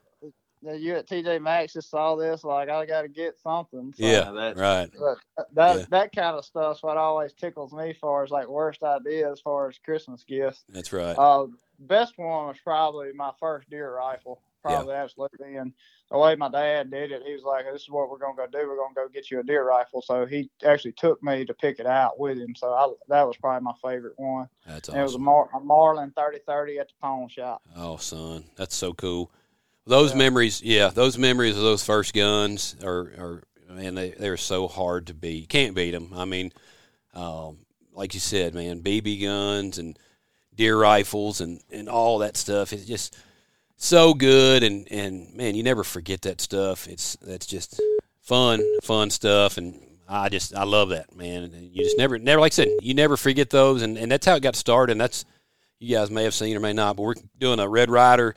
E: You at TJ Maxx just saw this, like I got to get something. So,
A: yeah,
F: that-
A: right.
E: But that
A: Yeah.
E: that kind of stuff's what always tickles me for is like worst idea as far as Christmas gifts.
A: That's right.
E: Uh, best one was probably my first deer rifle. Probably absolutely. And the way my dad did it, he was like, "This is what we're gonna go do. We're gonna go get you a deer rifle." So he actually took me to pick it out with him. So I, that was probably my favorite one.
A: That's
E: And it was a. Mar- a Marlin 3030 at the pawn shop.
A: Oh, son, that's so cool. Those
E: Yeah.
A: memories, yeah, those memories of those first guns are, are man, they they're so hard to beat. You can't beat them. I mean, um, like you said, man, BB guns and deer rifles and and all that stuff. It's just so good, and and man, you never forget that stuff. It's that's just fun, fun stuff, and I just I love that man. And you just never never like I said, you never forget those, and and that's how it got started. And that's you guys may have seen or may not, but we're doing a Red Ryder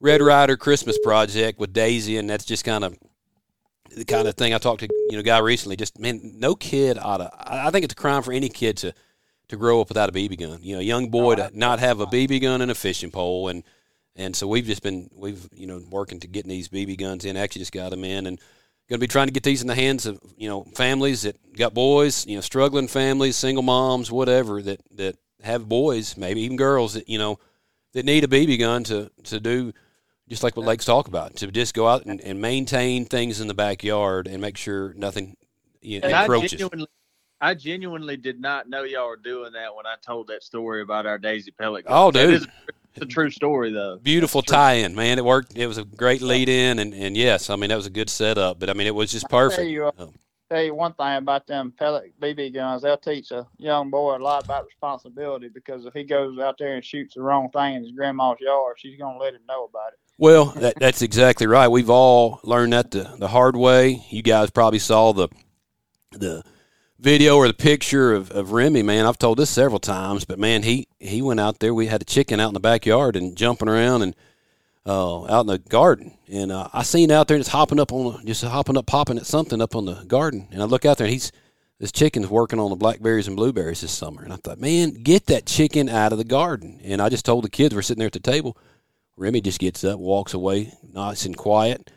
A: Red Ryder Christmas project with Daisy, and that's just kind of the kind of thing I talked to you know guy recently. Just man, no kid ought to. I think it's a crime for any kid to to grow up without a BB gun. You know, a young boy to not have a BB gun and a fishing pole, and and so we've just been we've you know working to getting these BB guns in. Actually, just got them in, and going to be trying to get these in the hands of you know families that got boys, you know, struggling families, single moms, whatever that that have boys, maybe even girls that you know that need a BB gun to to do just like what Lakes talk about to just go out and, and maintain things in the backyard and make sure nothing you know,
F: And I genuinely, I genuinely did not know y'all were doing that when I told that story about our Daisy pellet.
A: Oh,
F: That
A: dude.
F: is- It's a true story though.
A: Beautiful tie-in, man. It worked. It was a great lead-in, and, and yes, I mean that was a good setup. But I mean it was just
E: Tell
A: perfect.
E: you, uh,
A: Oh.
E: Tell you one thing about them pellet BB guns. They'll teach a young boy a lot about responsibility because if he goes out there and shoots the wrong thing in his grandma's yard, she's gonna let him know about it.
A: Well, that, that's exactly right. We've all learned that the, the hard way. You guys probably saw the the video or the picture of, of Remy, man. I've told this several times, but man, he, he went out there. We had a chicken out in the backyard and jumping around and uh, out in the garden. And uh, I seen out there and it's hopping up on just hopping up, popping at something up on the garden. And I look out there and he's this chicken's working on the blackberries and blueberries this summer. And I thought, man, get that chicken out of the garden. And I just told the kids we're sitting there at the table. Remy just gets up, walks away, nice and quiet.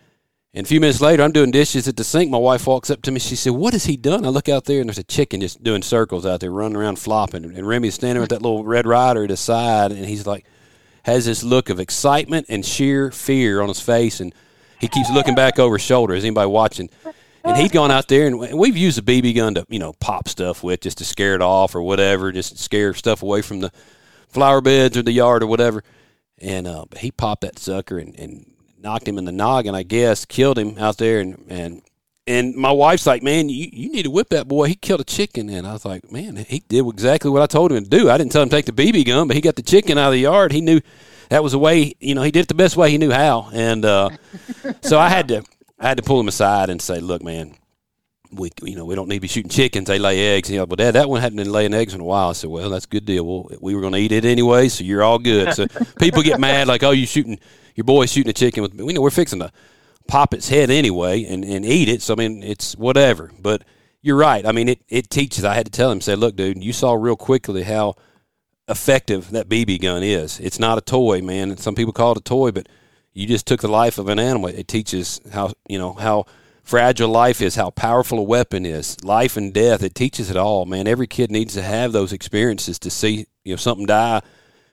A: And a few minutes later, I'm doing dishes at the sink. My wife walks up to me. She said, "What has he done?" I look out there, and there's a chicken just doing circles out there, running around, flopping. And Remy's standing with that little Red Ryder at his side, and he's like, has this look of excitement and sheer fear on his face, and he keeps looking back over his shoulder. Is anybody watching? And he'd gone out there, and we've used a BB gun to, you know, pop stuff with, just to scare it off or whatever, just scare stuff away from the flower beds or the yard or whatever. And uh, he popped that sucker and, and knocked him in the noggin, I guess, killed him out there. And and and my wife's like, man, you, you need to whip that boy. He killed a chicken. And I was like, man, he did exactly what I told him to do. I didn't tell him to take the BB gun, but he got the chicken out of the yard. He knew that was the way, you know, he did it the best way he knew how. And uh, so I had to I had to pull him aside and say, look, man, we you know we don't need to be shooting chickens. They lay eggs. And, you know, but Dad, that one hadn't been laying eggs in a while. I said, well, that's a good deal. Well, we were going to eat it anyway, so you're all good. So people get mad like, oh, you shooting your boy's shooting a chicken with. We know we're fixing to pop its head anyway and, and eat it. So I mean, it's whatever. But you're right. I mean, it it teaches. I had to tell him, say, look, dude, you saw real quickly how effective that BB gun is. It's not a toy, man. Some people call it a toy, but you just took the life of an animal. It teaches how you know how fragile life is, how powerful a weapon is, life and death. It teaches it all, man. Every kid needs to have those experiences to see you know something die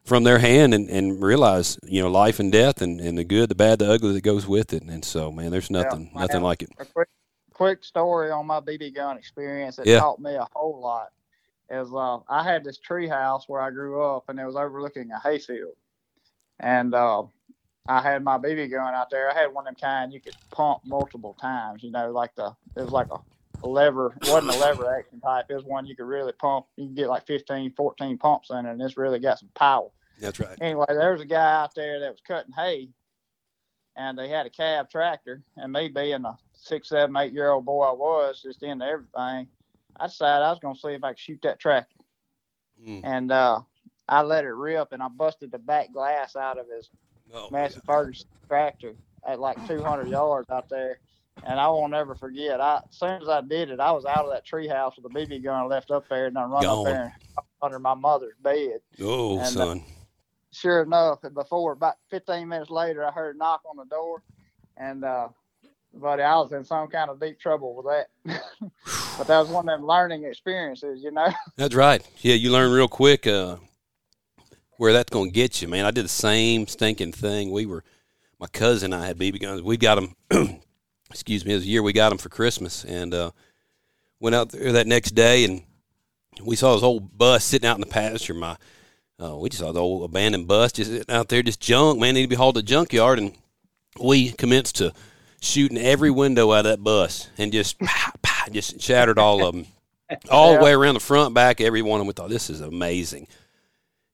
A: from their hand and, and realize you know life and death and, and the good, the bad, the ugly that goes with it. And so, man, there's nothing
E: I
A: nothing like it.
E: A quick, quick story on my BB gun experience that
A: Yeah.
E: taught me a whole lot. Is uh, I had this tree house where I grew up, and it was overlooking a hayfield, and uh, I had my BB gun out there. I had one of them kind you could pump multiple times. You know, like the it was like a, a lever. Wasn't a lever action type. It was one you could really pump. You can get like 15, 14 pumps in it, and it's really got some power
A: That's right.
E: anyway, there was a guy out there that was cutting hay, and they had a cab tractor. And me being a six, seven, eight year old boy I was, just into everything, I decided I was going to see if I could shoot that tractor.
A: Mm.
E: And uh, I let it rip, and I busted the back glass out of his
A: Oh,
E: Massey Ferguson tractor at like 200 yards out there. And I won't ever forget. I as soon as I did it, I was out of that tree house with a BB gun left up there, and I run
A: Gone.
E: up there under my mother's bed
A: oh,
E: And, uh,
A: son.
E: sure enough, before about 15 minutes later, I heard a knock on the door, and uh, buddy, I was in some kind of deep trouble with that. but that was one of them learning experiences, you know.
A: That's right. Yeah, you learn real quick uh, where that's going to get you, man. I did the same stinking thing. We were, my cousin and I had BB guns. We got them, excuse me, it was a year we got them for Christmas and uh, went out there that next day and we saw this old bus sitting out in the pasture. My, uh, we just saw the old abandoned bus just sitting out there, just junk, man. Needed to be hauled to the junkyard. And we commenced to shooting every window out of that bus and just, pow, pow, just shattered all of them all the way around the front, back, every one of them. We thought this is amazing.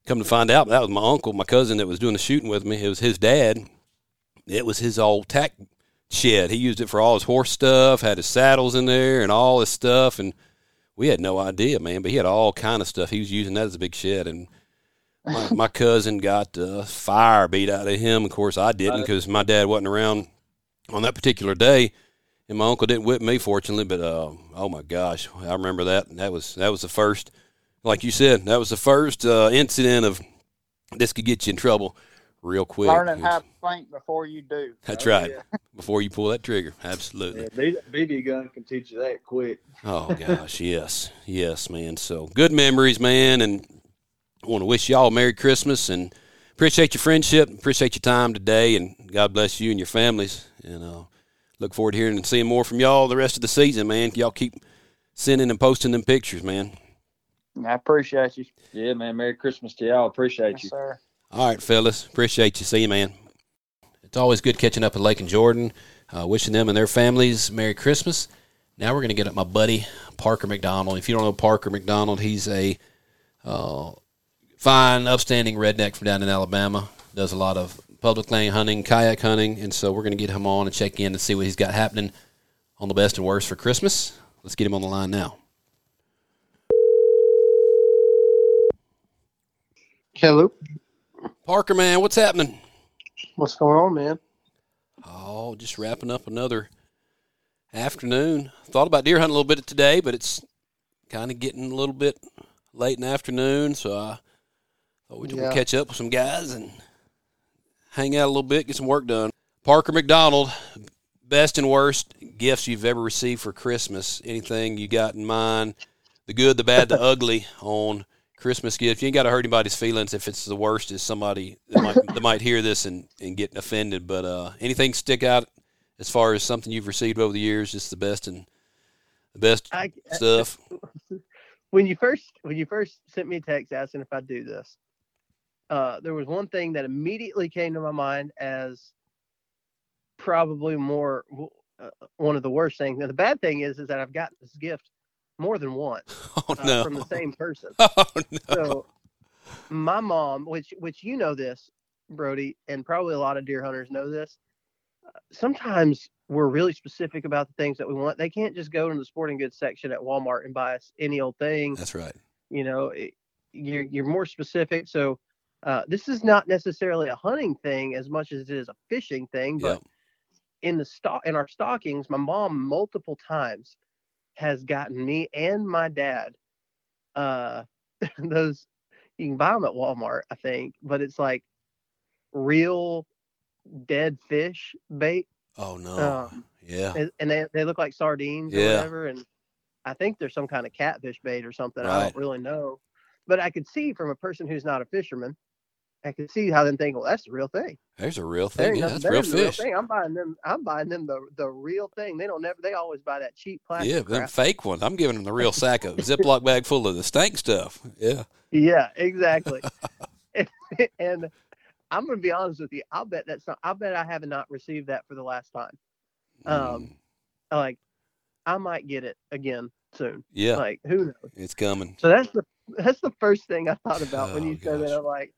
A: Come to find out, that was my uncle, my cousin that was doing the shooting with me. It was his dad. It was his old tack shed. He used it for all his horse stuff, had his saddles in there and all his stuff, and we had no idea, man. But he had all kind of stuff. He was using that as a big shed, and my, my cousin got uh, fire beat out of him. Of course, I didn't because my dad wasn't around on that particular day and my uncle didn't whip me fortunately but uh, oh my gosh i remember that that was that was the first like you said that was the first uh, incident of this could get you in trouble real quick
E: Learning how to think before you do.
A: that's
E: So,
A: right
E: yeah.
A: before you pull that trigger absolutely
F: Yeah, BB gun can teach you that quick.
A: oh gosh yes yes man so good memories man and i want to wish y'all a merry christmas and appreciate your friendship appreciate your time today and god bless you and your families and uh, look forward to hearing and seeing more from y'all the rest of the season man y'all keep sending and posting them pictures man
E: I appreciate you.
F: Yeah, man. Merry Christmas to y'all. Appreciate
E: Yes,
F: you.
E: sir.
A: All right, fellas. Appreciate you. See you, man. It's always good catching up with Lake and Jordan. Uh, wishing them and their families Merry Christmas. Now we're going to get up my buddy Parker McDonald. If you don't know Parker McDonald, he's a uh, fine, upstanding redneck from down in Alabama. Does a lot of public land hunting, kayak hunting, and so we're going to get him on and check in and see what he's got happening on the best and worst for Christmas. Let's get him on the line now.
G: Hello.
A: Parker, man, what's happening?
G: What's going on, man?
A: Oh, just wrapping up another afternoon. Thought about deer hunting a little bit today, but it's kind of getting a little bit late in the afternoon, so I thought we'd
G: Yeah.
A: catch up with some guys and hang out a little bit, get some work done. Parker McDonald, best and worst gifts you've ever received for Christmas. Anything you got in mind? The good, the bad, the ugly on Christmas gift. You ain't got to hurt anybody's feelings if it's the worst is somebody that might, that might hear this and, and get offended. But uh, anything stick out as far as something you've received over the years, just the best and the best
G: I,
A: stuff.
G: when you first when you first sent me a text asking if I'd do this, uh, there was one thing that immediately came to my mind as probably more uh, one of the worst things. And the bad thing is, is that I've gotten this gift more than once
A: Oh
G: uh, from the same person.
A: Oh no!
G: So my mom, which which you know this, Brody, and probably a lot of deer hunters know this. uh, Sometimes we're really specific about the things that we want. They can't just go to the sporting goods section at Walmart and buy us any old thing.
A: That's right.
G: You know, it, you're you're more specific. So uh, this is not necessarily a hunting thing as much as it is a fishing thing. But
A: Yep.
G: in the stock in our stockings, my mom multiple times has gotten me and my dad uh those you can buy them at Walmart, I think, but it's like real dead fish bait.
A: Oh no!
G: Um,
A: yeah.
G: and, and they, they look like sardines or whatever. And I think there's some kind of catfish bait or something. I don't really know. But I could see from a person who's not a fisherman, I can see how them think, well, that's the real thing.
A: There's a real thing. Yeah, that's real
G: better than the
A: fish.
G: thing. I'm buying them. I'm buying them the the real thing. They don't never. They always buy that cheap plastic.
A: Yeah, them
G: crap.
A: fake ones. I'm giving them the real sack of Ziploc bag full of the stank stuff. Yeah.
G: Yeah, exactly. and I'm gonna be honest with you. I'll bet that's not. I bet I have not received that for the last time. Um,
A: Mm,
G: Like, I might get it again soon.
A: yeah,
G: Like, who knows?
A: it's coming.
G: So that's the that's the first thing I thought about when
A: Oh,
G: you said that. I'm like,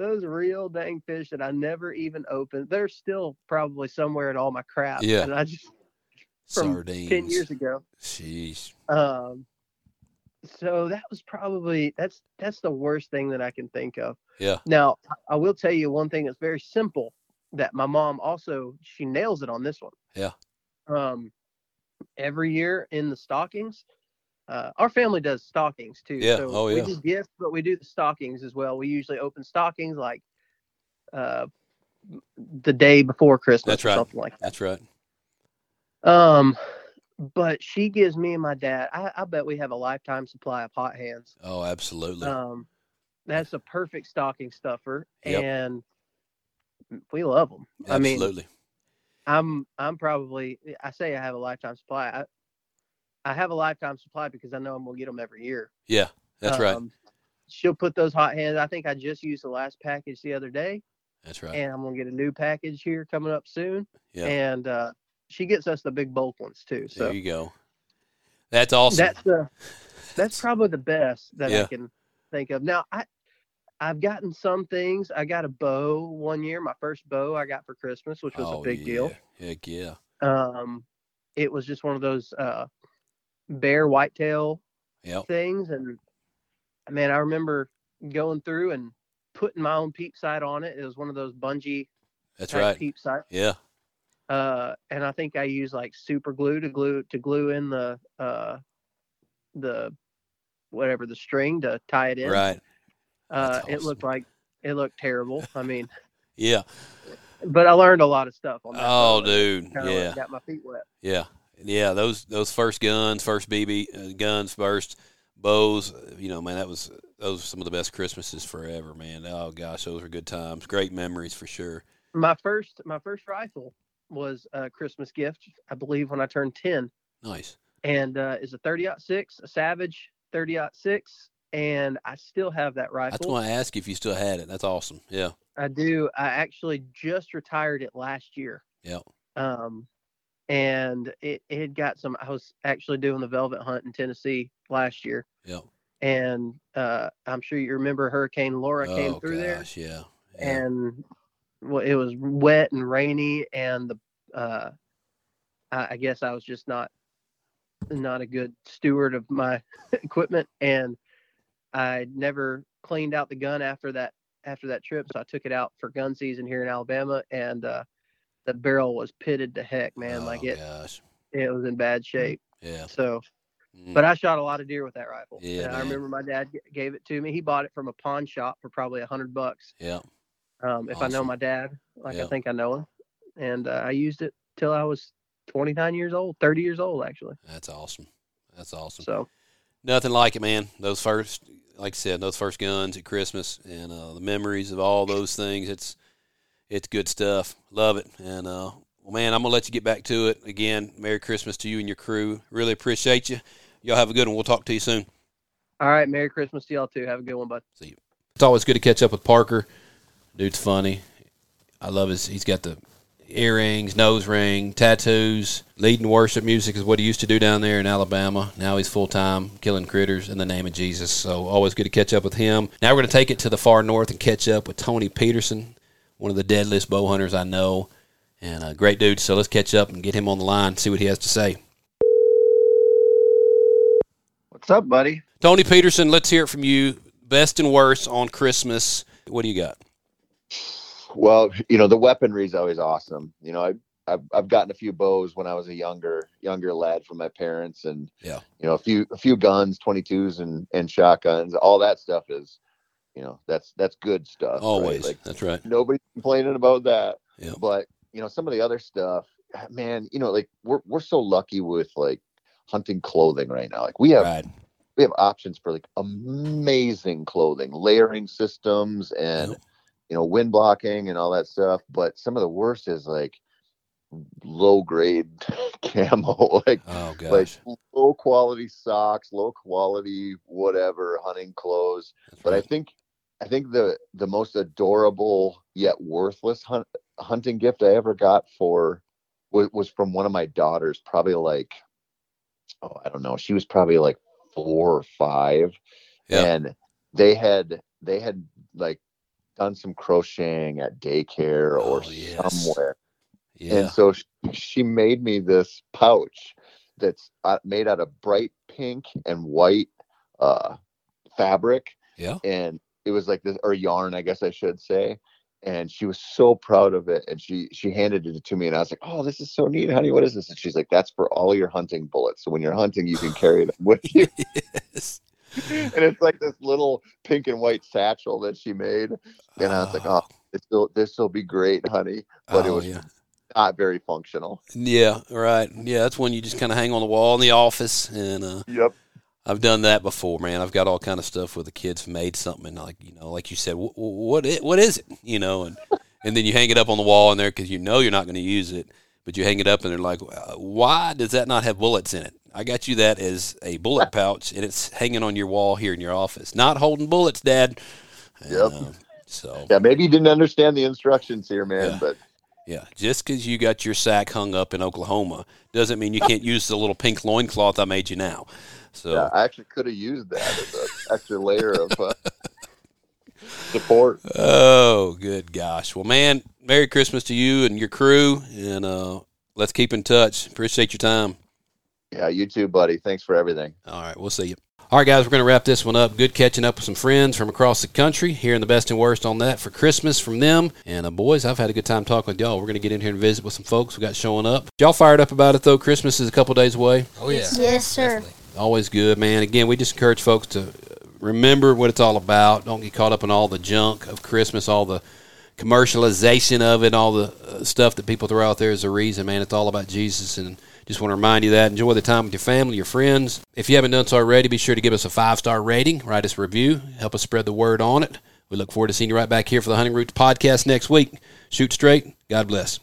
G: those real dang fish that I never even opened. They're still probably somewhere in all my crap.
A: Yeah.
G: And I just from
A: Sardines.
G: ten years ago.
A: Sheesh.
G: Um. So that was probably that's that's the worst thing that I can think of.
A: Yeah.
G: Now I will tell you one thing that's very simple that my mom also she nails it on this one.
A: Yeah.
G: Um. Every year in the stockings, uh, our family does stockings too.
A: Yeah.
G: So
A: Oh, yeah.
G: We do gifts, but we do the stockings as well. We usually open stockings like uh, the day before Christmas
A: That's
G: or
A: right.
G: something like that.
A: That's right.
G: Um, but she gives me and my dad. I, I bet we have a lifetime supply of hot hands.
A: Oh, absolutely.
G: Um, that's a perfect stocking stuffer,
A: Yep.
G: and we love them. I mean,
A: absolutely.
G: I'm I'm probably I say I have a lifetime supply. I I have a lifetime supply because I know I'm gonna get them every year.
A: yeah, that's right.
G: Um, She'll put those hot hands. I think I just used the last package the other day,
A: That's right.
G: and I'm gonna get a new package here coming up soon.
A: Yeah.
G: And uh, she gets us the big bulk ones too. So
A: there you go. That's awesome.
G: that's the that's probably the best that
A: Yeah.
G: I can think of. Now I I've gotten some things. I got a bow one year, my first bow I got for Christmas, which was
A: oh,
G: a big
A: yeah.
G: deal.
A: Heck yeah.
G: Um it was just one of those uh bear whitetail
A: Yep.
G: things and man, I remember going through and putting my own peep sight on it. It was one of those bungee
A: That's right.
G: peep sight.
A: Yeah.
G: uh, and I think I used like super glue to glue to glue in the uh, the whatever the string to tie it in.
A: Right.
G: Uh,
A: That's
G: It looked like it looked terrible. I mean,
A: Yeah.
G: but I learned a lot of stuff on that.
A: Oh, dude. Yeah.
G: got my feet wet.
A: Yeah, yeah. Those those first guns, first BB uh, guns, first bows. You know, man, that was those were some of the best Christmases forever, man. Oh gosh, those were good times. Great memories for sure.
G: My first my first rifle was a Christmas gift, I believe, when I turned ten,
A: Nice.
G: and uh, is a thirty six, a Savage thirty six, and I still have that rifle.
A: That's why I asked you if you still had it. That's awesome. Yeah.
G: I do. I actually just retired it last year.
A: Yeah.
G: Um, and it, it had got some. I was actually doing the velvet hunt in Tennessee last year,
A: Yeah.
G: and uh, I'm sure you remember Hurricane Laura came
A: oh
G: through there,
A: gosh, yeah. yeah.
G: and well, it was wet and rainy, and the uh, I, I guess I was just not not a good steward of my equipment, and I never cleaned out the gun after that after that trip. So I took it out for gun season here in Alabama, and uh, the barrel was pitted to heck, man.
A: oh,
G: like it
A: Gosh.
G: it was in bad shape.
A: Yeah.
G: So,
A: Mm.
G: but I shot a lot of deer with that rifle.
A: Yeah,
G: and I remember my dad g- gave it to me. He bought it from a pawn shop for probably a hundred bucks.
A: yeah.
G: Um, if I know my dad, like
A: Yeah.
G: I think I know him, and uh, I used it till I was 29 years old, 30 years old actually.
A: That's awesome. That's awesome.
G: So
A: Nothing like it, man. Those first, like I said, those first guns at Christmas and uh, the memories of all those things. It's it's good stuff. Love it. And uh, well, man, I'm gonna let you get back to it. Again, Merry Christmas to you and your crew. Really appreciate you. Y'all have a good one. We'll talk to you soon.
G: all right, Merry Christmas to y'all too. Have a good one, bud. See you.
A: It's always good to catch up with Parker. Dude's funny. I love his. He's got the earrings, nose ring, tattoos. Leading worship music is what he used to do down there in Alabama. Now he's full time killing critters in the name of Jesus. So always good to catch up with him. Now we're going to take it to the far north and catch up with Tony Peterson, one of the deadliest bow hunters I know, and a great dude. So let's catch up and get him on the line, see what he has to say.
H: What's up, buddy?
A: Tony Peterson, let's hear it from you. Best and worst on Christmas. What do you got?
H: Well, you know, the weaponry is always awesome. You know, I, I've I've gotten a few bows when I was a younger younger lad from my parents, and
A: Yeah.
H: you know, a few a few guns, twenty twos, and and shotguns. All that stuff is, you know, that's that's good stuff. right?
A: Always.
H: Like
A: That's right.
H: nobody's complaining about that.
A: Yeah.
H: But you know, some of the other stuff, man, you know, like we're we're so lucky with like hunting clothing right now. Like we have
A: Right.
H: we have options for like amazing clothing, layering systems, and
A: Yep.
H: you know wind blocking and all that stuff. But some of the worst is like low grade camo, like
A: Oh
H: like low quality socks, low quality whatever hunting clothes.
A: That's
H: But I think I think the the most adorable yet worthless hunt, hunting gift I ever got for was, was from one of my daughters, probably like oh I don't know, she was probably like four or five,
A: Yeah.
H: and they had they had like done some crocheting at daycare or
A: Oh, yes.
H: somewhere,
A: yeah.
H: and so she, she made me this pouch that's uh, made out of bright pink and white uh, fabric,
A: yeah.
H: and it was like this or yarn, I guess I should say. And she was so proud of it, and she she handed it to me, and I was like, "Oh, this is so neat, honey. What is this?" And she's like, "That's for all your hunting bullets. So when you're hunting, you can carry them with you."
A: Yes.
H: and it's like this little pink and white satchel that she made, and I was like, "Oh, this will this will be great, honey." But it
A: Oh,
H: was
A: yeah.
H: not very functional.
A: Yeah, right. Yeah, that's when you just kind of hang on the wall in the office, and uh,
H: Yep.
A: I've done that before, man. I've got all kind of stuff where the kids made something like you know, like you said, wh- wh- what it, what is it, you know, and and then you hang it up on the wall in there because you know you're not going to use it, but you hang it up and they're like, "Uh, why does that not have bullets in it? I got you that as a bullet pouch, and it's hanging on your wall here in your office, not holding bullets, Dad. And,
H: Yep.
A: uh, so
H: Yeah, maybe you didn't understand the instructions here, man.
A: Yeah.
H: But
A: Yeah, just because you got your sack hung up in Oklahoma doesn't mean you can't use the little pink loincloth I made you now. So
H: yeah, I actually could have used that as an extra layer of uh, support.
A: Oh, good gosh. Well, man, Merry Christmas to you and your crew, and uh, let's keep in touch. Appreciate your time.
H: Yeah, you too, buddy. Thanks for everything.
A: All right, we'll see you. All right, guys, we're going to wrap this one up. Good catching up with some friends from across the country, hearing the best and worst on that for Christmas from them. And, uh, boys, I've had a good time talking with y'all. We're going to get in here and visit with some folks we got showing up. Y'all fired up about it, though? Christmas is a couple days away.
B: Oh yeah.
D: Yes, sir.
B: Definitely.
A: Always good, man. Again, we just encourage folks to remember what it's all about. Don't get caught up in all the junk of Christmas, all the commercialization of it, all the uh, stuff that people throw out there as a reason, man. It's all about Jesus, and just want to remind you that. Enjoy the time with your family, your friends. If you haven't done so already, be sure to give us a five star rating, write us a review, help us spread the word on it. We look forward to seeing you right back here for the Hunting Roots podcast next week. Shoot straight. God bless.